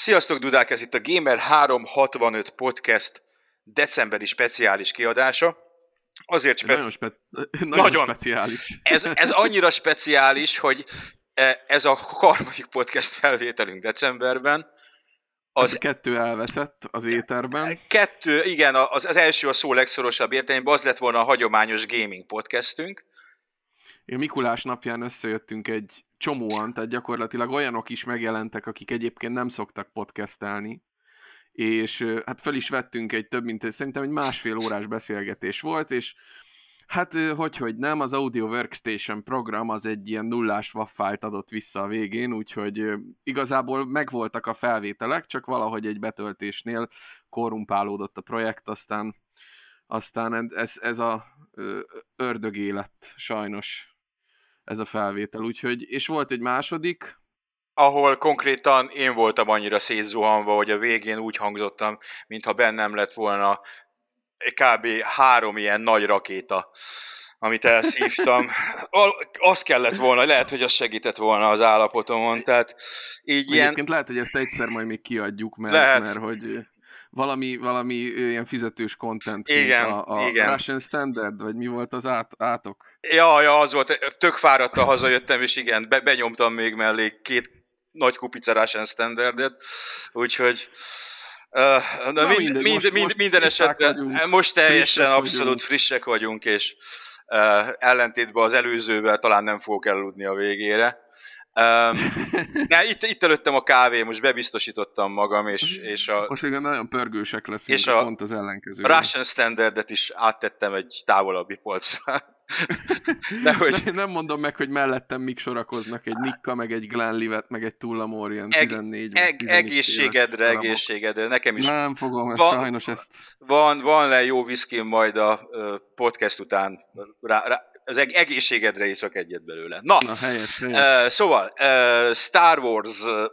Sziasztok, Dudák! Ez itt a Gamer 365 Podcast decemberi speciális kiadása. Azért speci- nagyon, spe- nagyon, nagyon speciális. Ez, ez annyira speciális, hogy e, ez a harmadik podcast felvételünk decemberben. Az ez kettő elveszett az éterben. Kettő, igen, az, az első a szó legszorosabb értelemben, az lett volna a hagyományos gaming podcastünk. Én Mikulás napján összejöttünk egy csomóan, tehát gyakorlatilag olyanok is megjelentek, akik egyébként nem szoktak podcastelni, és hát fel is vettünk egy több mint, szerintem egy másfél órás beszélgetés volt, és hát hogy, hogy nem, az Audio Workstation program az egy ilyen nullás waffájt adott vissza a végén, úgyhogy igazából megvoltak a felvételek, csak valahogy egy betöltésnél korrumpálódott a projekt, aztán aztán ez, ez a ördögé lett sajnos ez a felvétel, úgyhogy, és volt egy második, ahol konkrétan én voltam annyira szétzuhanva, hogy a végén úgy hangzottam, mintha bennem lett volna kb. három ilyen nagy rakéta, amit elszívtam. Az kellett volna, lehet, hogy az segített volna az állapotomon, tehát így Egyébként ilyen... lehet, hogy ezt egyszer majd még kiadjuk, mert, lehet. mert hogy valami, valami ilyen fizetős content igen, a, a igen. Russian Standard, vagy mi volt az át, átok? Ja, ja, az volt, tök fáradta hazajöttem, és igen, be, benyomtam még mellé két nagy kupica Russian Standardet, úgyhogy Uh, na, na mind, mindegy, mind, most, mind, most minden esetben vagyunk, most teljesen abszolút vagyunk. frissek vagyunk, és uh, ellentétben az előzővel talán nem fogok eludni a végére. Um, ne, itt, itt előttem a kávé, most bebiztosítottam magam, és, és a... Most igen, nagyon pörgősek leszünk, és a pont az ellenkező. Russian Standardet is áttettem egy távolabbi polcra. De hogy... Nem mondom meg, hogy mellettem mik sorakoznak, egy Nikka, meg egy Glenlivet, meg egy Tullamorian, 14 eg- Egészségedre, éves egészségedre, nekem is. Nem fogom, ezt, van, sajnos ezt. Van, van le jó viszkim majd a podcast után, rá, rá, az egészségedre iszok egyet belőle. Na, Na helyes, helyes. Uh, szóval, uh, Star Wars uh,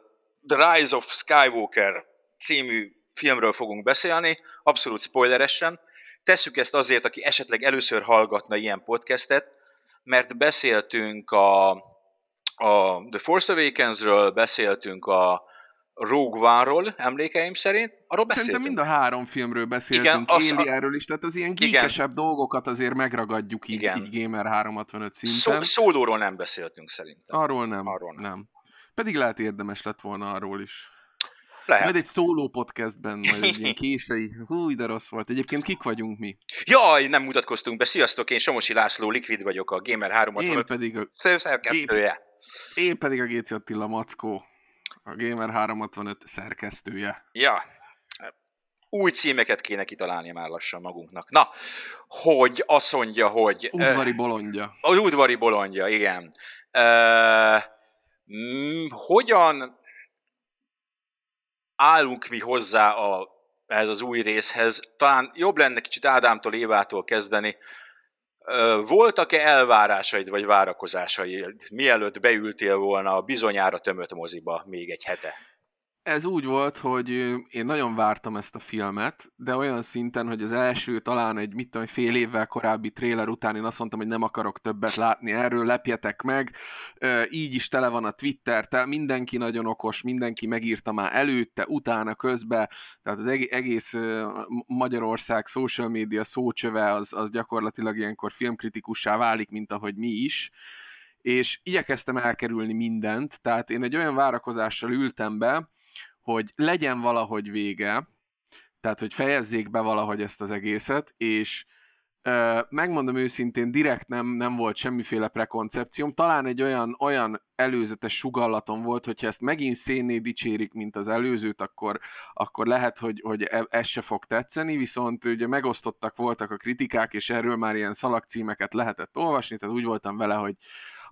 The Rise of Skywalker című filmről fogunk beszélni, abszolút spoileresen. Tesszük ezt azért, aki esetleg először hallgatna ilyen podcastet, mert beszéltünk a, a The Force Awakens-ről, beszéltünk a Rogue One-ról, emlékeim szerint. Arról Szerintem mind a három filmről beszéltünk, igen, Alien-ről is, tehát az ilyen geekesebb dolgokat azért megragadjuk így, igen. így Gamer 365 szinten. Szó, szólóról nem beszéltünk szerintem. Arról nem, arról nem. nem. Pedig lehet érdemes lett volna arról is. Lehet. Majd egy szóló podcastben, majd egy ilyen késői, hú, de rossz volt. Egyébként kik vagyunk mi? Jaj, nem mutatkoztunk be. Sziasztok, én Somosi László, Liquid vagyok, a Gamer 365 Én pedig a... Én pedig a Géci Attila Mackó, a Gamer 365 szerkesztője. Ja, új címeket kéne kitalálni már lassan magunknak. Na, hogy azt mondja, hogy... Udvari bolondja. Az udvari bolondja, igen. Uh, hogyan állunk mi hozzá a, ehhez az új részhez. Talán jobb lenne kicsit Ádámtól, Évától kezdeni. Voltak-e elvárásaid vagy várakozásaid, mielőtt beültél volna a bizonyára tömött moziba még egy hete? Ez úgy volt, hogy én nagyon vártam ezt a filmet, de olyan szinten, hogy az első talán egy mit tudom, fél évvel korábbi tréler után én azt mondtam, hogy nem akarok többet látni erről, lepjetek meg. Így is tele van a Twitter, te, mindenki nagyon okos, mindenki megírta már előtte, utána, közbe, tehát az egész Magyarország social media szócsöve az, az gyakorlatilag ilyenkor filmkritikussá válik, mint ahogy mi is és igyekeztem elkerülni mindent, tehát én egy olyan várakozással ültem be, hogy legyen valahogy vége, tehát hogy fejezzék be valahogy ezt az egészet, és ö, megmondom őszintén, direkt nem, nem volt semmiféle prekoncepcióm, talán egy olyan, olyan előzetes sugallatom volt, hogyha ezt megint szénné dicsérik, mint az előzőt, akkor, akkor lehet, hogy, hogy e, ez se fog tetszeni, viszont ugye megosztottak voltak a kritikák, és erről már ilyen szalagcímeket lehetett olvasni, tehát úgy voltam vele, hogy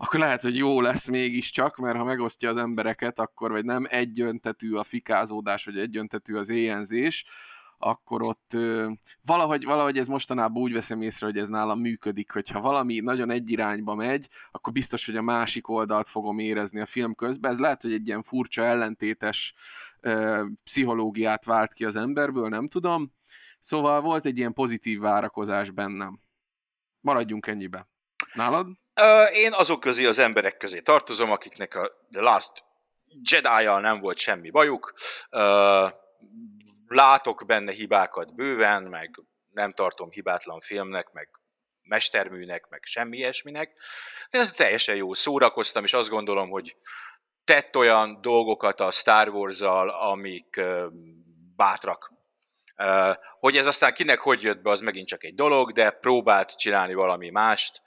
akkor lehet, hogy jó lesz mégiscsak, mert ha megosztja az embereket, akkor vagy nem egyöntetű a fikázódás, vagy egyöntetű az éjenzés, akkor ott ö, valahogy, valahogy ez mostanában úgy veszem észre, hogy ez nálam működik, hogyha valami nagyon egy irányba megy, akkor biztos, hogy a másik oldalt fogom érezni a film közben. Ez lehet, hogy egy ilyen furcsa, ellentétes ö, pszichológiát vált ki az emberből, nem tudom. Szóval volt egy ilyen pozitív várakozás bennem. Maradjunk ennyibe. Nálad? Én azok közé az emberek közé tartozom, akiknek a The Last jedi nem volt semmi bajuk, látok benne hibákat bőven, meg nem tartom hibátlan filmnek, meg mesterműnek, meg semmi ilyesminek. De ez teljesen jó, szórakoztam, és azt gondolom, hogy tett olyan dolgokat a Star Wars-zal, amik bátrak. Hogy ez aztán kinek hogy jött be, az megint csak egy dolog, de próbált csinálni valami mást,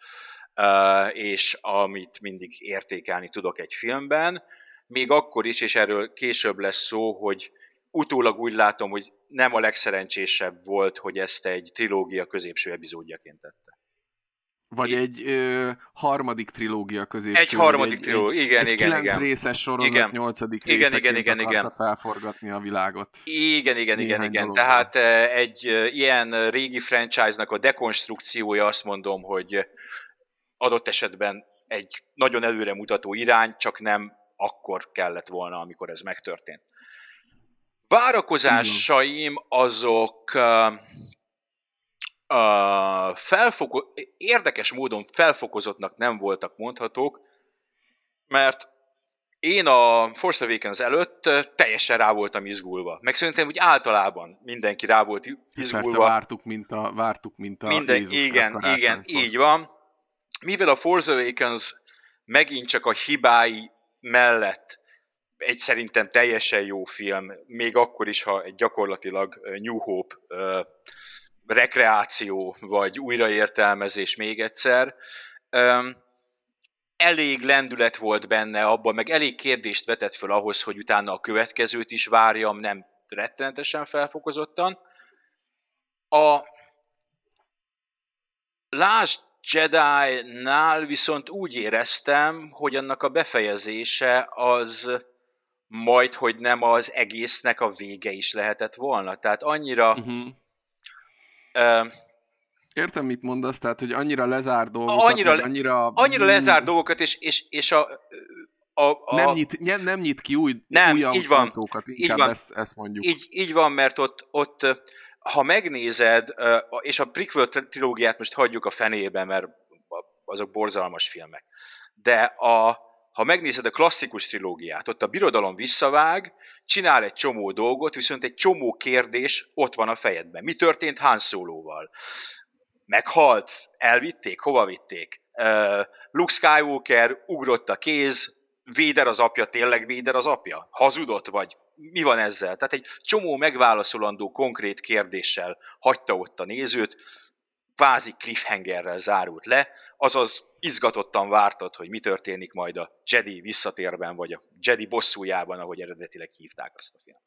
és amit mindig értékelni tudok egy filmben, még akkor is, és erről később lesz szó, hogy utólag úgy látom, hogy nem a legszerencsésebb volt, hogy ezt egy trilógia középső epizódjaként tette. Vagy egy ö, harmadik trilógia középső. Egy harmadik trilógia, igen, egy igen, kilenc igen. részes sorozat igen. nyolcadik igen, igen, igen, igen. felforgatni a világot. Igen, igen, igen, igen. dologban. Tehát egy ilyen régi franchise-nak a dekonstrukciója azt mondom, hogy adott esetben egy nagyon előremutató irány, csak nem akkor kellett volna, amikor ez megtörtént. Várakozásaim azok uh, uh, felfoko- érdekes módon felfokozottnak nem voltak mondhatók, mert én a Force Awakens előtt teljesen rá voltam izgulva. Meg szerintem úgy általában mindenki rá volt izgulva. Persze vártuk, mint a, vártuk, mint a Minden, Jézus igen, igen, így van. Mivel a Force Awakens megint csak a hibái mellett egy szerintem teljesen jó film, még akkor is, ha egy gyakorlatilag New Hope uh, rekreáció, vagy újraértelmezés még egyszer. Um, elég lendület volt benne abban, meg elég kérdést vetett föl ahhoz, hogy utána a következőt is várjam, nem rettenetesen felfokozottan. A Last Jedi-nál viszont úgy éreztem, hogy annak a befejezése az majd, hogy nem az egésznek a vége is lehetett volna. Tehát annyira... Uh-huh. Uh, Értem, mit mondasz, tehát, hogy annyira lezár dolgokat, annyira, annyira... Annyira lezár dolgokat, és, és, és a, a, a... Nem, nyit, nem, nem nyit ki új, nem, újabb így van, így van. Ezt, ezt mondjuk. Így, így van, mert ott, ott ha megnézed, és a prequel trilógiát most hagyjuk a fenébe, mert azok borzalmas filmek, de a, ha megnézed a klasszikus trilógiát, ott a birodalom visszavág, csinál egy csomó dolgot, viszont egy csomó kérdés ott van a fejedben. Mi történt Han Solo-val? Meghalt? Elvitték? Hova vitték? Luke Skywalker ugrott a kéz, Véder az apja, tényleg Véder az apja? Hazudott vagy? Mi van ezzel? Tehát egy csomó megválaszolandó konkrét kérdéssel hagyta ott a nézőt, kvázi cliffhangerrel zárult le, azaz izgatottan vártad, hogy mi történik majd a Jedi visszatérben, vagy a Jedi bosszújában, ahogy eredetileg hívták azt a filmet.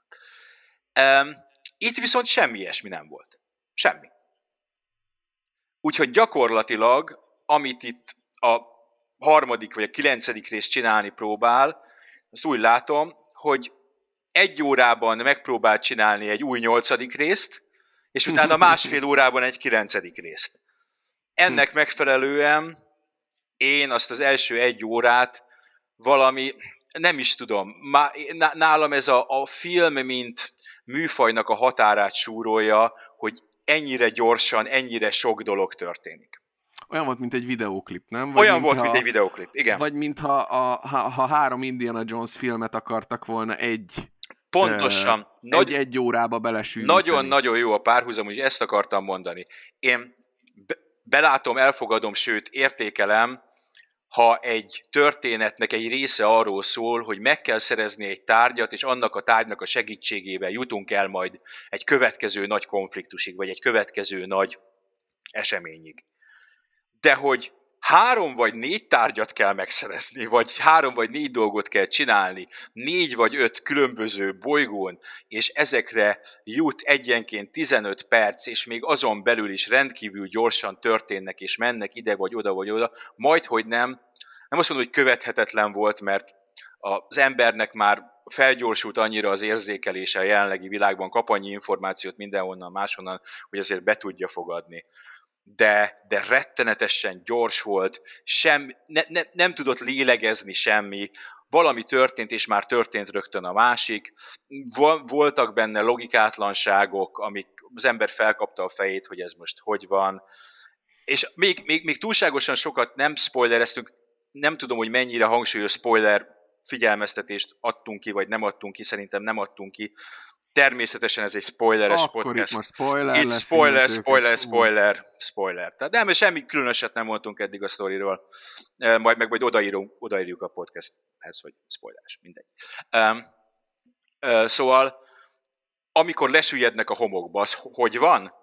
Itt viszont semmi ilyesmi nem volt. Semmi. Úgyhogy gyakorlatilag, amit itt a harmadik vagy a kilencedik rész csinálni próbál, azt úgy látom, hogy egy órában megpróbál csinálni egy új nyolcadik részt, és utána másfél órában egy kilencedik részt. Ennek megfelelően én azt az első egy órát valami, nem is tudom, nálam ez a, a film, mint műfajnak a határát súrolja, hogy ennyire gyorsan, ennyire sok dolog történik. Olyan volt, mint egy videóklip, nem? Vagy Olyan mint volt, mint egy videóklip, igen. Vagy mintha a, ha, ha három Indiana Jones filmet akartak volna egy Pontosan. Nagy, egy, egy órába belesülni. Nagyon-nagyon jó a párhuzam, hogy ezt akartam mondani. Én be, belátom, elfogadom, sőt értékelem, ha egy történetnek egy része arról szól, hogy meg kell szerezni egy tárgyat, és annak a tárgynak a segítségével jutunk el majd egy következő nagy konfliktusig, vagy egy következő nagy eseményig. De hogy három vagy négy tárgyat kell megszerezni, vagy három vagy négy dolgot kell csinálni, négy vagy öt különböző bolygón, és ezekre jut egyenként 15 perc, és még azon belül is rendkívül gyorsan történnek, és mennek ide vagy oda vagy oda, majd hogy nem, nem azt mondom, hogy követhetetlen volt, mert az embernek már felgyorsult annyira az érzékelése a jelenlegi világban, kap annyi információt mindenhonnan, máshonnan, hogy azért be tudja fogadni de, de rettenetesen gyors volt, sem, ne, ne, nem tudott lélegezni semmi, valami történt, és már történt rögtön a másik. Voltak benne logikátlanságok, amik az ember felkapta a fejét, hogy ez most hogy van. És még, még, még túlságosan sokat nem spoilereztünk, nem tudom, hogy mennyire hangsúlyos spoiler figyelmeztetést adtunk ki, vagy nem adtunk ki, szerintem nem adtunk ki. Természetesen ez egy spoileres Akkor podcast. itt most spoiler Itt lesz. spoiler, innentől spoiler, kezdve. spoiler, spoiler. Tehát nem, semmi különöset nem mondtunk eddig a sztoriról. Majd meg majd odaírunk, odaírjuk a podcasthez, hogy spoileres, mindegy. Um, uh, szóval, amikor lesüllyednek a homokba, az hogy van?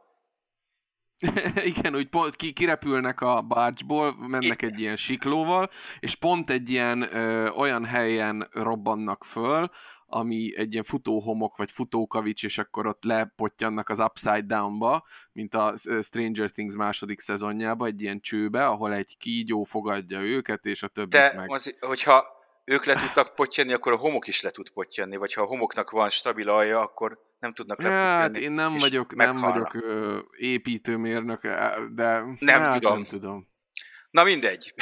Igen, úgy pont ki, kirepülnek a barcsból, mennek egy ilyen siklóval, és pont egy ilyen ö, olyan helyen robbannak föl, ami egy ilyen futóhomok, vagy futókavics, és akkor ott lepottyannak az Upside Down-ba, mint a Stranger Things második szezonjába, egy ilyen csőbe, ahol egy kígyó fogadja őket, és a többit De meg... az, hogyha ők le tudtak pottyanni, akkor a homok is le tud pottyanni, vagy ha a homoknak van stabil alja, akkor nem tudnak lepottyanni. Hát én nem vagyok, nem vagyok ö, építőmérnök, eh, de Nem hát, tudom. nem tudom. Na mindegy.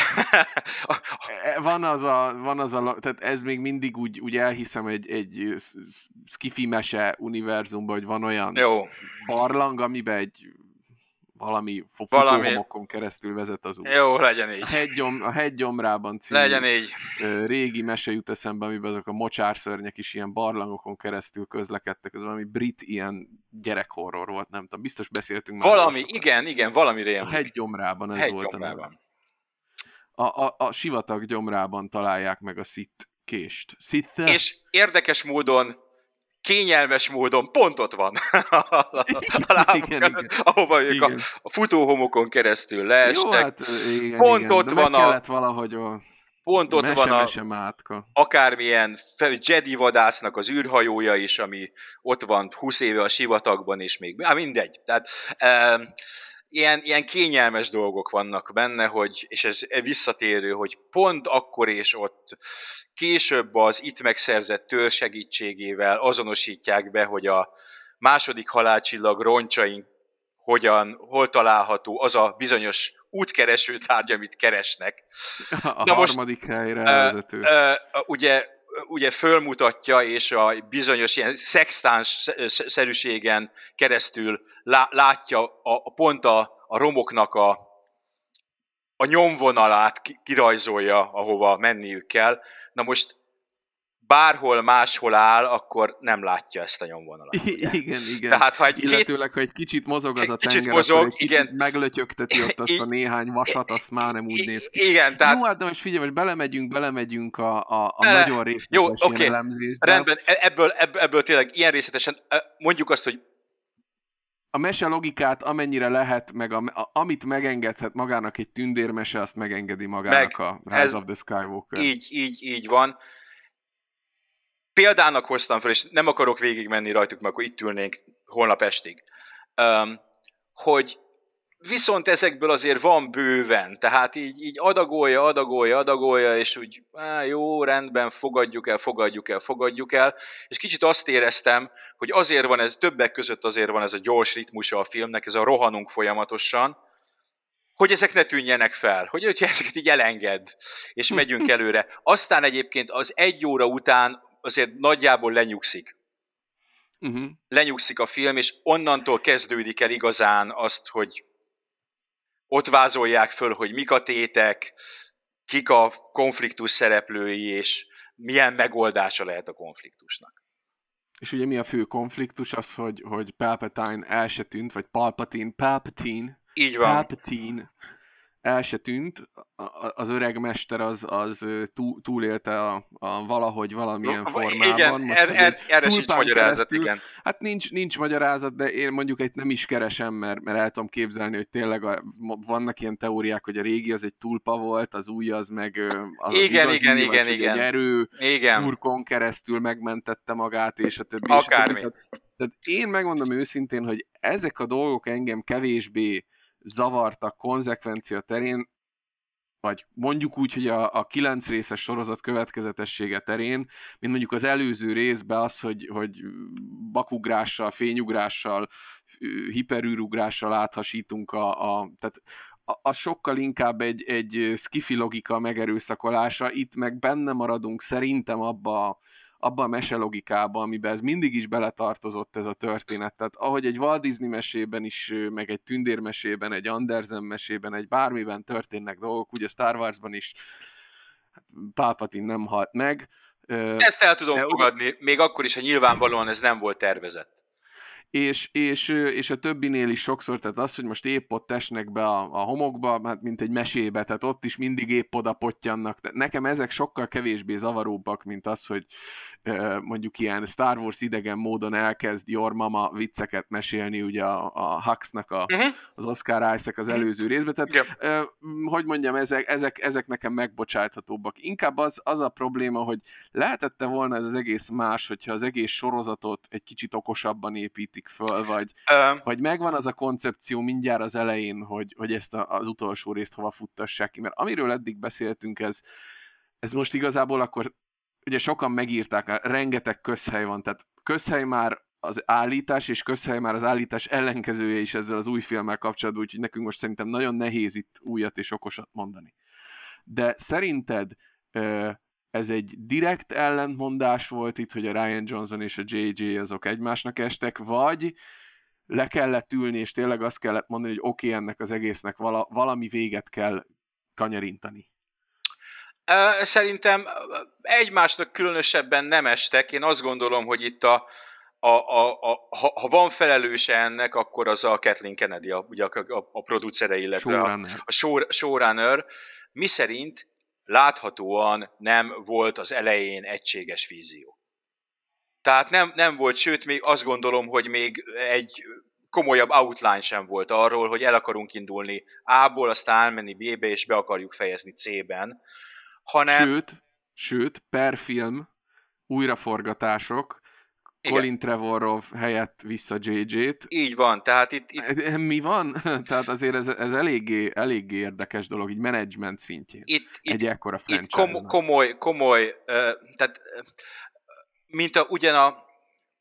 E, Van az a, van az a, tehát ez még mindig úgy, úgy elhiszem egy, egy skifi mese univerzumban, hogy van olyan Jó, barlang, amiben egy valami Valami. futóhomokon keresztül vezet az út. jó, legyen így. A, hegygyom, a hegygyomrában című Legyen így. régi mese jut eszembe, amiben azok a mocsárszörnyek is ilyen barlangokon keresztül közlekedtek, ez valami brit ilyen gyerekhorror volt, nem tudom, biztos beszéltünk már. Valami, igen, igen, valamire A ilyen. hegygyomrában ez volt a neve. A, a, a sivatag gyomrában találják meg a szit kést. Szit És érdekes módon, kényelmes módon pont ott van a lábuk, Igen, igen. ahova ők a, Igen. a futóhomokon keresztül leestek. Jó, hát igen, Pont igen, ott de van a- valahogy a Pont ott mese, van a mese mátka. akármilyen Jedi vadásznak az űrhajója is, ami ott van 20 éve a sivatagban, és még, á, mindegy. Tehát e, ilyen, ilyen kényelmes dolgok vannak benne, hogy, és ez visszatérő, hogy pont akkor és ott később az itt megszerzett tör segítségével azonosítják be, hogy a második halálcsillag roncsaink hogyan, hol található az a bizonyos útkereső tárgy, amit keresnek. A Na most, harmadik helyre Ö, elvezető. ugye, ugye fölmutatja, és a bizonyos ilyen szextáns szerűségen keresztül lá, látja a, a pont a, a romoknak a, a nyomvonalát ki- kirajzolja, ahova menniük kell. Na most bárhol máshol áll, akkor nem látja ezt a nyomvonalat. igen, igen. Tehát ha egy két Illetőleg, ha egy kicsit mozog az a Kicsit tenger, mozog, akkor igen. meglötyögteti ott azt a néhány vasat, azt már nem úgy néz ki. Igen, tehát Jó, hát de most figyelj, most belemegyünk, belemegyünk a, a, a Bele. nagyon részletes Jó, oké. elemzésbe. rendben, e- ebből, ebből, ebből tényleg ilyen részletesen e, mondjuk azt, hogy a mese logikát amennyire lehet, meg a, a, amit megengedhet magának egy tündérmese, azt megengedi magának Meg. a Rise Ez- of the Skywalker. így, így, így van. Példának hoztam fel, és nem akarok végigmenni rajtuk, mert akkor itt ülnénk holnap estig. Hogy viszont ezekből azért van bőven, tehát így, így adagolja, adagolja, adagolja, és úgy á, jó, rendben, fogadjuk el, fogadjuk el, fogadjuk el, és kicsit azt éreztem, hogy azért van ez, többek között azért van ez a gyors ritmusa a filmnek, ez a rohanunk folyamatosan, hogy ezek ne tűnjenek fel, hogy hogyha ezeket így elenged, és megyünk előre. Aztán egyébként az egy óra után azért nagyjából lenyugszik. Uh-huh. Lenyugszik a film, és onnantól kezdődik el igazán azt, hogy ott vázolják föl, hogy mik a tétek, kik a konfliktus szereplői, és milyen megoldása lehet a konfliktusnak. És ugye mi a fő konfliktus? Az, hogy, hogy Palpatine el se tűnt, vagy Palpatine, Palpatine, Így van. Palpatine el se tűnt, az öreg mester az, az túl, túlélte a, a valahogy valamilyen formában. Igen, Most, er, er, erre sincs magyarázat, keresztül- igen. Hát nincs, nincs magyarázat, de én mondjuk egy nem is keresem, mert, mert el tudom képzelni, hogy tényleg a, vannak ilyen teóriák, hogy a régi az egy tulpa volt, az új az meg az, Igen, az igazi, igen, vagy igen, igen. egy erő Igen. burkon keresztül megmentette magát, és a többi. És a többi. Akármi. Tehát, tehát én megmondom őszintén, hogy ezek a dolgok engem kevésbé zavartak konzekvencia terén, vagy mondjuk úgy, hogy a, a kilenc részes sorozat következetessége terén, mint mondjuk az előző részben az, hogy, hogy bakugrással, fényugrással, hiperűrugrással áthasítunk a, a tehát a, sokkal inkább egy, egy skifi logika megerőszakolása, itt meg benne maradunk szerintem abba a abba a meselogikába, amiben ez mindig is beletartozott ez a történet. Tehát ahogy egy Walt Disney mesében is, meg egy tündérmesében, egy Andersen mesében, egy bármiben történnek dolgok, ugye Star Warsban is hát Palpatine nem halt meg, Ezt el tudom fogadni, még akkor is, ha nyilvánvalóan ez nem volt tervezett és, és, és a többinél is sokszor, tehát az, hogy most épp ott esnek be a, a homokba, hát mint egy mesébe, tehát ott is mindig épp oda potyannak. Nekem ezek sokkal kevésbé zavaróbbak, mint az, hogy mondjuk ilyen Star Wars idegen módon elkezd Your Mama vicceket mesélni, ugye a, a Huxnak a, uh-huh. az Oscar Isaac az előző részben, tehát yep. hogy mondjam, ezek, ezek, ezek nekem megbocsáthatóbbak. Inkább az, az a probléma, hogy lehetette volna ez az egész más, hogyha az egész sorozatot egy kicsit okosabban építik építik föl, vagy, um, vagy megvan az a koncepció mindjárt az elején, hogy, hogy ezt a, az utolsó részt hova futtassák ki, mert amiről eddig beszéltünk, ez, ez most igazából akkor, ugye sokan megírták, rengeteg közhely van, tehát közhely már az állítás, és közhely már az állítás ellenkezője is ezzel az új filmmel kapcsolatban, úgyhogy nekünk most szerintem nagyon nehéz itt újat és okosat mondani. De szerinted ez egy direkt ellentmondás volt itt, hogy a Ryan Johnson és a JJ azok egymásnak estek, vagy le kellett ülni, és tényleg azt kellett mondani, hogy oké, okay, ennek az egésznek vala, valami véget kell kanyarintani. Szerintem egymásnak különösebben nem estek. Én azt gondolom, hogy itt a, a, a, a, ha, ha van felelőse ennek, akkor az a Kathleen Kennedy, a, ugye a, a, a producere, illetve showrunner. a, a show, showrunner, mi szerint láthatóan nem volt az elején egységes vízió. Tehát nem, nem volt, sőt, még azt gondolom, hogy még egy komolyabb outline sem volt arról, hogy el akarunk indulni A-ból, aztán elmenni B-be, és be akarjuk fejezni C-ben. Hanem... Sőt, sőt, per film, újraforgatások, igen. Colin Trevorrov helyett vissza JJ-t. Így van, tehát itt... itt... Eh, eh, mi van? tehát azért ez, ez eléggé, eléggé érdekes dolog, így management szintjén. Itt, egy itt, ekkora franchise itt kom- komoly, komoly, uh, tehát mint a, ugyan a,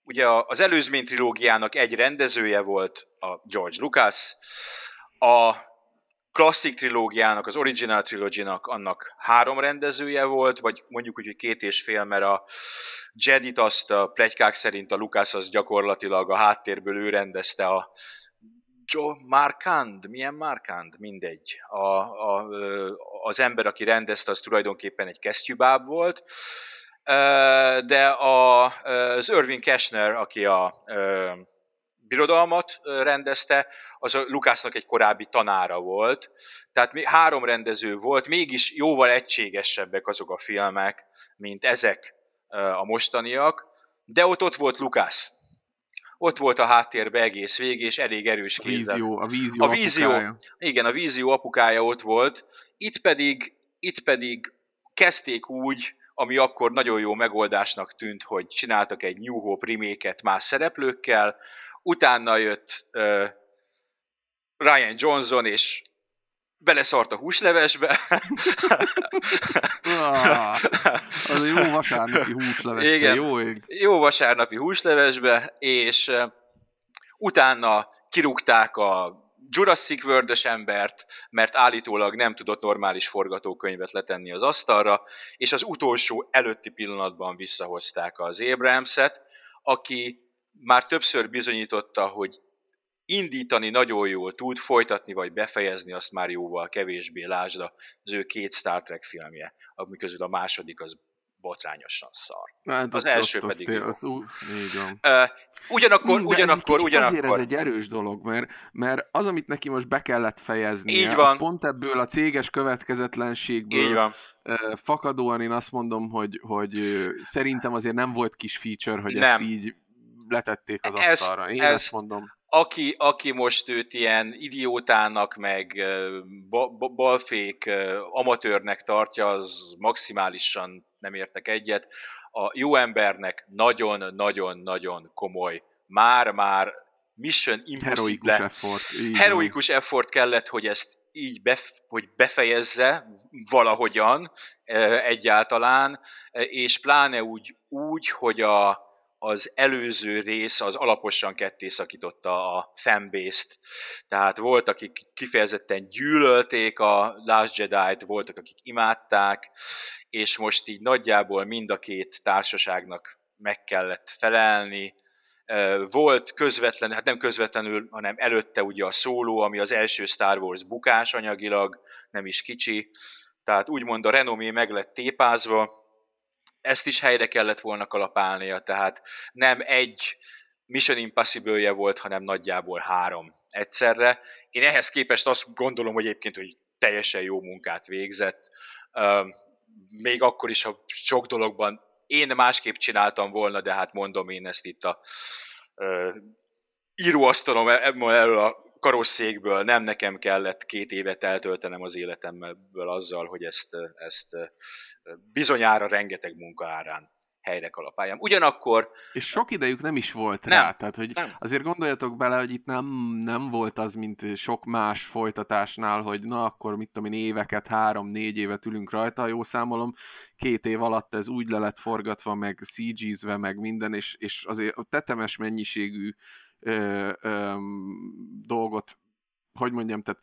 ugye az előzmény trilógiának egy rendezője volt a George Lucas, a klasszik trilógiának, az original trilogy-nak annak három rendezője volt, vagy mondjuk úgy, hogy két és fél, mert a Jedit azt a plegykák szerint a Lucas az gyakorlatilag a háttérből ő rendezte a Joe Markand, milyen Markand? Mindegy. A, a, az ember, aki rendezte, az tulajdonképpen egy kesztyűbáb volt, de a, az Irving Keshner, aki a birodalmat rendezte, az a Lukásznak egy korábbi tanára volt. Tehát három rendező volt, mégis jóval egységesebbek azok a filmek, mint ezek a mostaniak, de ott ott volt Lukász. Ott volt a háttérbe egész végig, és elég erős kézzel. A vízió, a vízió, a vízió apukája. Igen, a vízió apukája ott volt. Itt pedig, itt pedig kezdték úgy, ami akkor nagyon jó megoldásnak tűnt, hogy csináltak egy New Hope remake más szereplőkkel, utána jött uh, Ryan Johnson, és beleszart a húslevesbe. ah, az a jó vasárnapi húslevesbe, Igen, jó ég. Jó vasárnapi húslevesbe, és uh, utána kirúgták a Jurassic world embert, mert állítólag nem tudott normális forgatókönyvet letenni az asztalra, és az utolsó előtti pillanatban visszahozták az Abramset, aki már többször bizonyította, hogy indítani nagyon jól tud, folytatni vagy befejezni azt már jóval kevésbé, lásd az ő két Star Trek filmje, ami közül a második az botrányosan szar. Hát az ott, első ott pedig. Az, ú, így van. Uh, ugyanakkor, De ugyanakkor, ez ugyanakkor... Azért ez egy erős dolog, mert, mert az, amit neki most be kellett fejezni, így van. az pont ebből a céges következetlenségből így van. Uh, fakadóan én azt mondom, hogy, hogy uh, szerintem azért nem volt kis feature, hogy nem. ezt így letették az ez, asztalra. Én ez, ezt mondom. Aki, aki most őt ilyen idiótának, meg balfék amatőrnek tartja, az maximálisan nem értek egyet. A jó embernek nagyon-nagyon-nagyon komoly, már-már Mission Impossible. Heroikus effort. Heroikus effort kellett, hogy ezt így bef, hogy befejezze valahogyan egyáltalán, és pláne úgy, úgy hogy a, az előző rész az alaposan ketté szakította a fanbase-t. Tehát volt, akik kifejezetten gyűlölték a Last Jedi-t, voltak, akik imádták, és most így nagyjából mind a két társaságnak meg kellett felelni. Volt közvetlen, hát nem közvetlenül, hanem előtte ugye a szóló, ami az első Star Wars bukás anyagilag, nem is kicsi, tehát úgymond a renomé meg lett tépázva, ezt is helyre kellett volna kalapálnia, tehát nem egy Mission impossible volt, hanem nagyjából három egyszerre. Én ehhez képest azt gondolom, hogy egyébként, hogy teljesen jó munkát végzett. Még akkor is, ha sok dologban én másképp csináltam volna, de hát mondom én ezt itt a íróasztalom elől a karosszékből, nem nekem kellett két évet eltöltenem az életemből azzal, hogy ezt, ezt bizonyára rengeteg munka árán helyre kalapáljam. Ugyanakkor... És sok idejük nem is volt nem, rá, tehát hogy nem. azért gondoljatok bele, hogy itt nem, nem volt az, mint sok más folytatásnál, hogy na akkor mit tudom én éveket, három-négy évet ülünk rajta, jó számolom, két év alatt ez úgy le lett forgatva, meg CG-zve, meg minden, és, és azért tetemes mennyiségű ö, ö, dolgot, hogy mondjam, tehát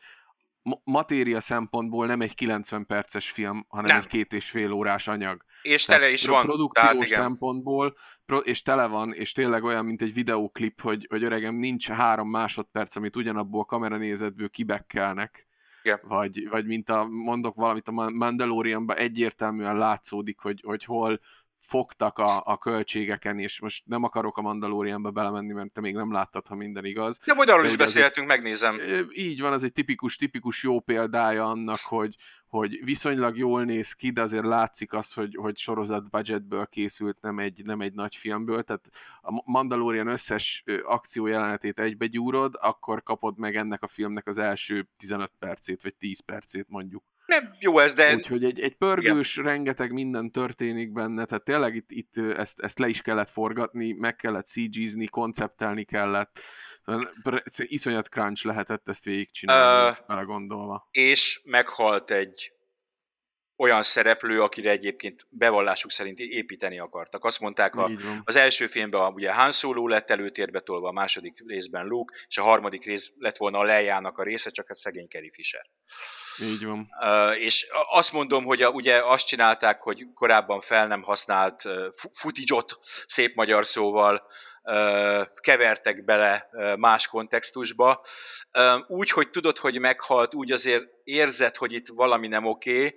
matéria szempontból nem egy 90 perces film, hanem nem. egy két és fél órás anyag. És tele is van. Produkciós tehát, szempontból, és tele van, és tényleg olyan, mint egy videóklip, hogy, hogy öregem, nincs három másodperc, amit ugyanabból a kameranézetből kibekkelnek. Igen. Vagy, vagy mint a, mondok valamit, a Mandalorianban egyértelműen látszódik, hogy, hogy hol fogtak a, a költségeken, és most nem akarok a Mandalorianba belemenni, mert te még nem láttad, ha minden igaz. Ja, majd arról is beszéltünk, egy, megnézem. Így van, az egy tipikus, tipikus jó példája annak, hogy, hogy viszonylag jól néz ki, de azért látszik az, hogy, hogy sorozat budgetből készült, nem egy, nem egy nagy filmből, tehát a Mandalorian összes akció jelenetét egybegyúrod, akkor kapod meg ennek a filmnek az első 15 percét, vagy 10 percét mondjuk nem jó ez, de... Úgyhogy egy, egy pörgős, Igen. rengeteg minden történik benne, tehát tényleg itt, itt ezt, ezt le is kellett forgatni, meg kellett CG-zni, konceptelni kellett, iszonyat crunch lehetett ezt végigcsinálni, uh, gondolva. És meghalt egy olyan szereplő, akire egyébként bevallásuk szerint építeni akartak. Azt mondták, a, az első filmben ugye Han Solo lett előtérbe tolva, a második részben Luke, és a harmadik rész lett volna a Lejának a része, csak a szegény Carrie Fisher. Így van. Uh, és azt mondom, hogy a, ugye azt csinálták, hogy korábban fel nem használt uh, footage szép magyar szóval, kevertek bele más kontextusba. Úgy, hogy tudod, hogy meghalt, úgy azért érzed, hogy itt valami nem oké.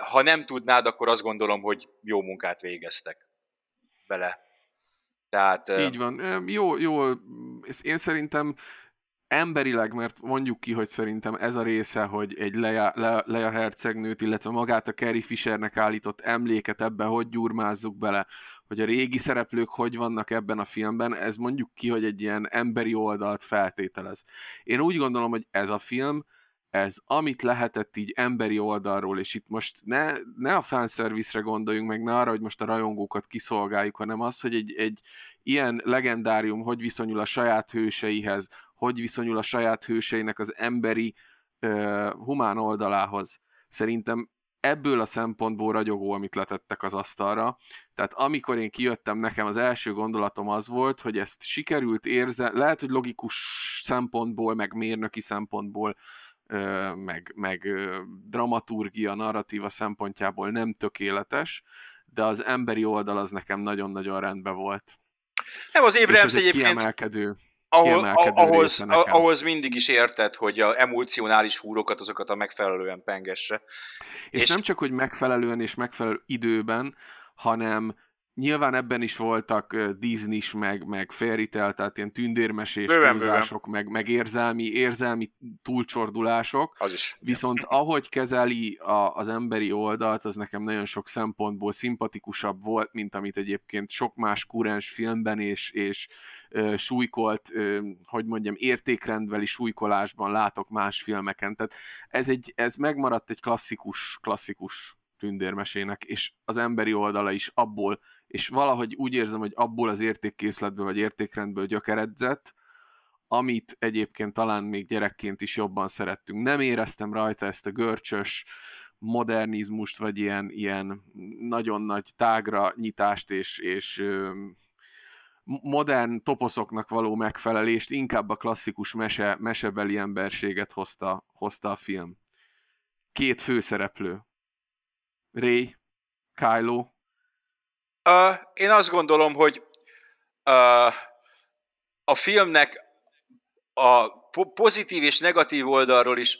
Ha nem tudnád, akkor azt gondolom, hogy jó munkát végeztek bele. Tehát, Így van. Jó, jó. Én szerintem emberileg, mert mondjuk ki, hogy szerintem ez a része, hogy egy Leia, Le, Leia hercegnőt, illetve magát a Carrie Fishernek állított emléket ebben, hogy gyurmázzuk bele, hogy a régi szereplők hogy vannak ebben a filmben, ez mondjuk ki, hogy egy ilyen emberi oldalt feltételez. Én úgy gondolom, hogy ez a film, ez amit lehetett így emberi oldalról, és itt most ne, ne a fanservice-re gondoljunk, meg ne arra, hogy most a rajongókat kiszolgáljuk, hanem az, hogy egy, egy ilyen legendárium hogy viszonyul a saját hőseihez, hogy viszonyul a saját hőseinek az emberi, humán oldalához. Szerintem ebből a szempontból ragyogó, amit letettek az asztalra. Tehát amikor én kijöttem, nekem az első gondolatom az volt, hogy ezt sikerült érze, lehet, hogy logikus szempontból, meg mérnöki szempontból, meg, meg dramaturgia, narratíva szempontjából nem tökéletes, de az emberi oldal az nekem nagyon-nagyon rendben volt. Nem, az Abrams egyébként... Kiemelkedő ahol, ahhoz, ahhoz mindig is érted, hogy a emulsionális húrokat azokat a megfelelően pengesse. És, és nem csak, hogy megfelelően és megfelelő időben, hanem Nyilván ebben is voltak Disney-s, meg, meg fairy tale, tehát ilyen tündérmesés bőven, túlzások, bőven. Meg, meg érzelmi, érzelmi túlcsordulások. Az is. Viszont ahogy kezeli a, az emberi oldalt, az nekem nagyon sok szempontból szimpatikusabb volt, mint amit egyébként sok más kurens filmben és, és ö, súlykolt, ö, hogy mondjam, értékrendbeli súlykolásban látok más filmeken. Tehát ez, egy, ez megmaradt egy klasszikus, klasszikus tündérmesének, és az emberi oldala is abból és valahogy úgy érzem, hogy abból az értékkészletből vagy értékrendből gyökeredzett, amit egyébként talán még gyerekként is jobban szerettünk. Nem éreztem rajta ezt a görcsös modernizmust, vagy ilyen, ilyen nagyon nagy tágra nyitást és, és modern toposzoknak való megfelelést, inkább a klasszikus mese, mesebeli emberséget hozta, hozta a film. Két főszereplő. Ray, Kylo, Uh, én azt gondolom, hogy uh, a filmnek a pozitív és negatív oldalról is,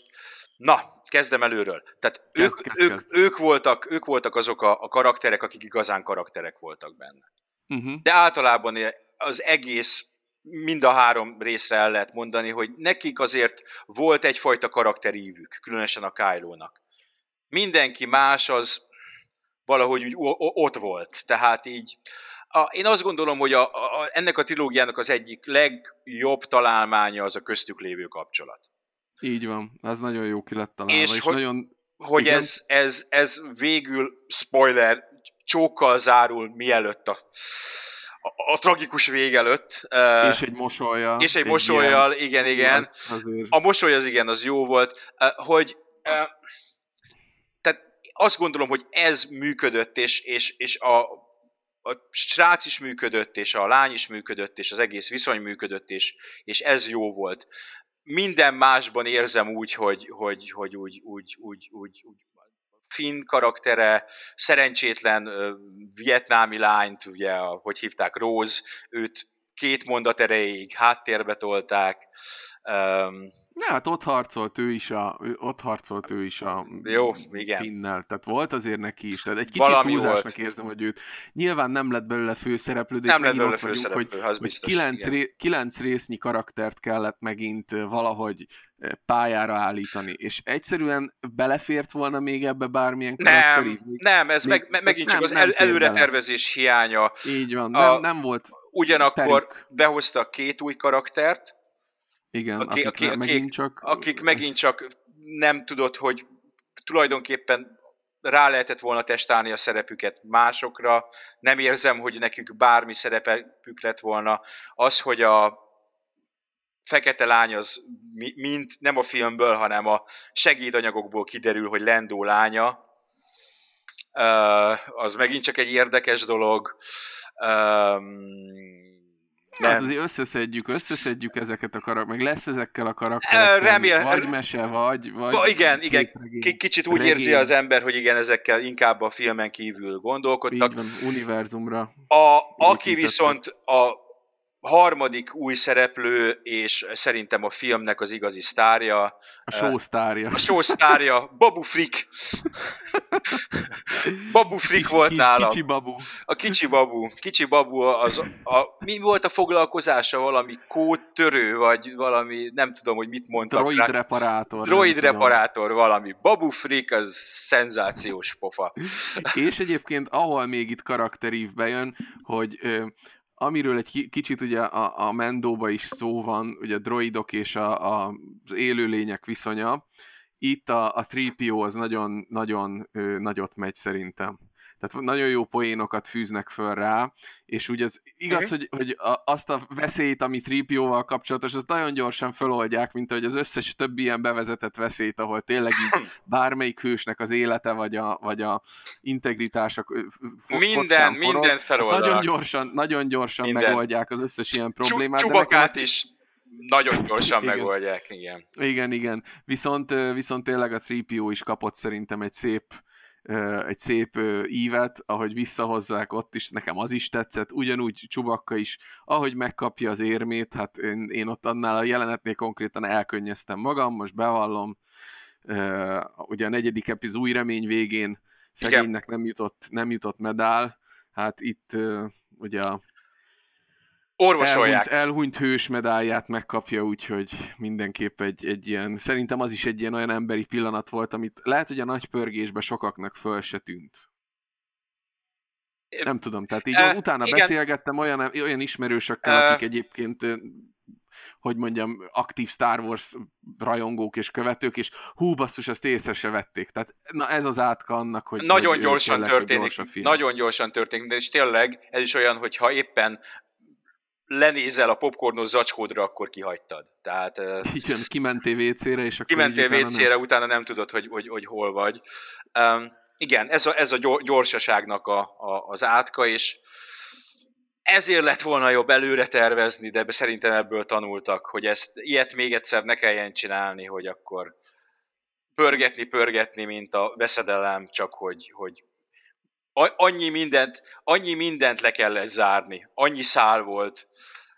na, kezdem előről. Tehát kezd, ők, kezd, ők, kezd. ők, voltak, ők voltak azok a, a karakterek, akik igazán karakterek voltak benne. Uh-huh. De általában az egész mind a három részre el lehet mondani, hogy nekik azért volt egyfajta karakterívük, különösen a Kylo-nak. Mindenki más az valahogy úgy ott volt, tehát így a, én azt gondolom, hogy a, a, ennek a trilógiának az egyik legjobb találmánya az a köztük lévő kapcsolat. Így van, ez nagyon jó ki lett találva. És, és hogy, nagyon... hogy ez, ez, ez végül, spoiler, csókkal zárul mielőtt a, a, a tragikus vég előtt. És egy mosolya. És egy, egy mosolyjal, ilyen, igen, igen. Az, azért... A mosoly az igen, az jó volt, hogy azt gondolom, hogy ez működött, és, és, és a, a srác is működött, és a lány is működött, és az egész viszony működött, és, és ez jó volt. Minden másban érzem úgy, hogy, hogy, hogy úgy, úgy, úgy, úgy, úgy Finn karaktere, szerencsétlen uh, vietnámi lányt, ugye, hogy hívták, Rose, őt két mondat erejéig háttérbe tolták. Um, ne, hát ott harcolt ő is a, ott harcolt ő is a jó, igen. Finnel, tehát volt azért neki is, tehát egy kicsit Valami túlzásnak volt. érzem, hogy őt nyilván nem lett belőle főszereplő, de nem lett belőle ott vagyunk, hogy, hogy kilenc, ré, kilenc résznyi karaktert kellett megint valahogy pályára állítani, és egyszerűen belefért volna még ebbe bármilyen karakteri? Nem, nem, ez még, meg, megint nem, csak az el, előretervezés hiánya. Így van, a, nem, nem volt Ugyanakkor terük. behoztak két új karaktert, igen, akik, akik, akik, megint csak... akik megint csak nem tudod, hogy tulajdonképpen rá lehetett volna testálni a szerepüket másokra, nem érzem, hogy nekük bármi szerepük lett volna. Az, hogy a fekete lány az mint nem a filmből, hanem a segédanyagokból kiderül, hogy Lendó lánya, az megint csak egy érdekes dolog. Nem. Hát azért összeszedjük, összeszedjük ezeket a karaktereket, meg lesz ezekkel a karakterekkel, Remél... vagy mese, vagy... vagy ba, igen, igen, kicsit úgy regény. érzi az ember, hogy igen, ezekkel inkább a filmen kívül gondolkodtak. Így van, univerzumra. A, aki viszont a harmadik új szereplő, és szerintem a filmnek az igazi sztárja. A show sztárja. A show sztárja, Babu Frick. babu Frick kicsi, volt kis, nálam. Kicsi Babu. A kicsi Babu. Kicsi Babu az, a, mi volt a foglalkozása? Valami kódtörő, vagy valami, nem tudom, hogy mit mondtak. Droid rá. reparátor. Droid reparátor, tudom. valami. Babu Frick, az szenzációs pofa. és egyébként, ahol még itt karakterív bejön, hogy amiről egy kicsit ugye a, a Mendóba is szó van, ugye a droidok és a, a, az élőlények viszonya, itt a, a 3PO az nagyon, nagyon ö, nagyot megy szerintem. Tehát nagyon jó poénokat fűznek föl rá, és úgy az igaz, okay. hogy, hogy a, azt a veszélyt, ami 3 kapcsolatos, azt nagyon gyorsan föloldják, mint hogy az összes többi ilyen bevezetett veszélyt, ahol tényleg így bármelyik hősnek az élete, vagy a, vagy a integritása minden, forog, minden feloldanak. Nagyon gyorsan, nagyon gyorsan minden. megoldják az összes ilyen problémát. Csubakát is nagyon gyorsan igen. megoldják, igen. Igen, igen. Viszont, viszont tényleg a 3PO is kapott szerintem egy szép egy szép ívet, ahogy visszahozzák ott is, nekem az is tetszett, ugyanúgy Csubakka is, ahogy megkapja az érmét, hát én, én ott annál a jelenetnél konkrétan elkönnyeztem magam, most bevallom, ugye a negyedik epiz új remény végén szegénynek nem jutott, nem jutott medál, hát itt ugye a orvosolják. Elhunyt, elhunyt hős medáját megkapja, úgyhogy mindenképp egy, egy ilyen, szerintem az is egy ilyen olyan emberi pillanat volt, amit lehet, hogy a nagy pörgésbe sokaknak föl se tűnt. Nem tudom, tehát így e, utána igen. beszélgettem olyan, olyan ismerősökkel, e, akik egyébként hogy mondjam, aktív Star Wars rajongók és követők, és hú, basszus, azt észre se vették. Tehát na ez az átka annak, hogy nagyon hogy gyorsan tényleg, történik, gyors nagyon gyorsan történik, de és tényleg ez is olyan, hogy ha éppen lenézel a popcornos zacskódra, akkor kihagytad. Tehát, Igen, kimentél WC-re, és akkor kimentél WC-re, utána, utána nem tudod, hogy, hogy, hogy hol vagy. Um, igen, ez a, ez a gyorsaságnak a, a, az átka, és ezért lett volna jobb előre tervezni, de szerintem ebből tanultak, hogy ezt ilyet még egyszer ne kelljen csinálni, hogy akkor pörgetni, pörgetni, mint a veszedelem, csak hogy, hogy annyi mindent, annyi mindent le kellett zárni, annyi szál volt,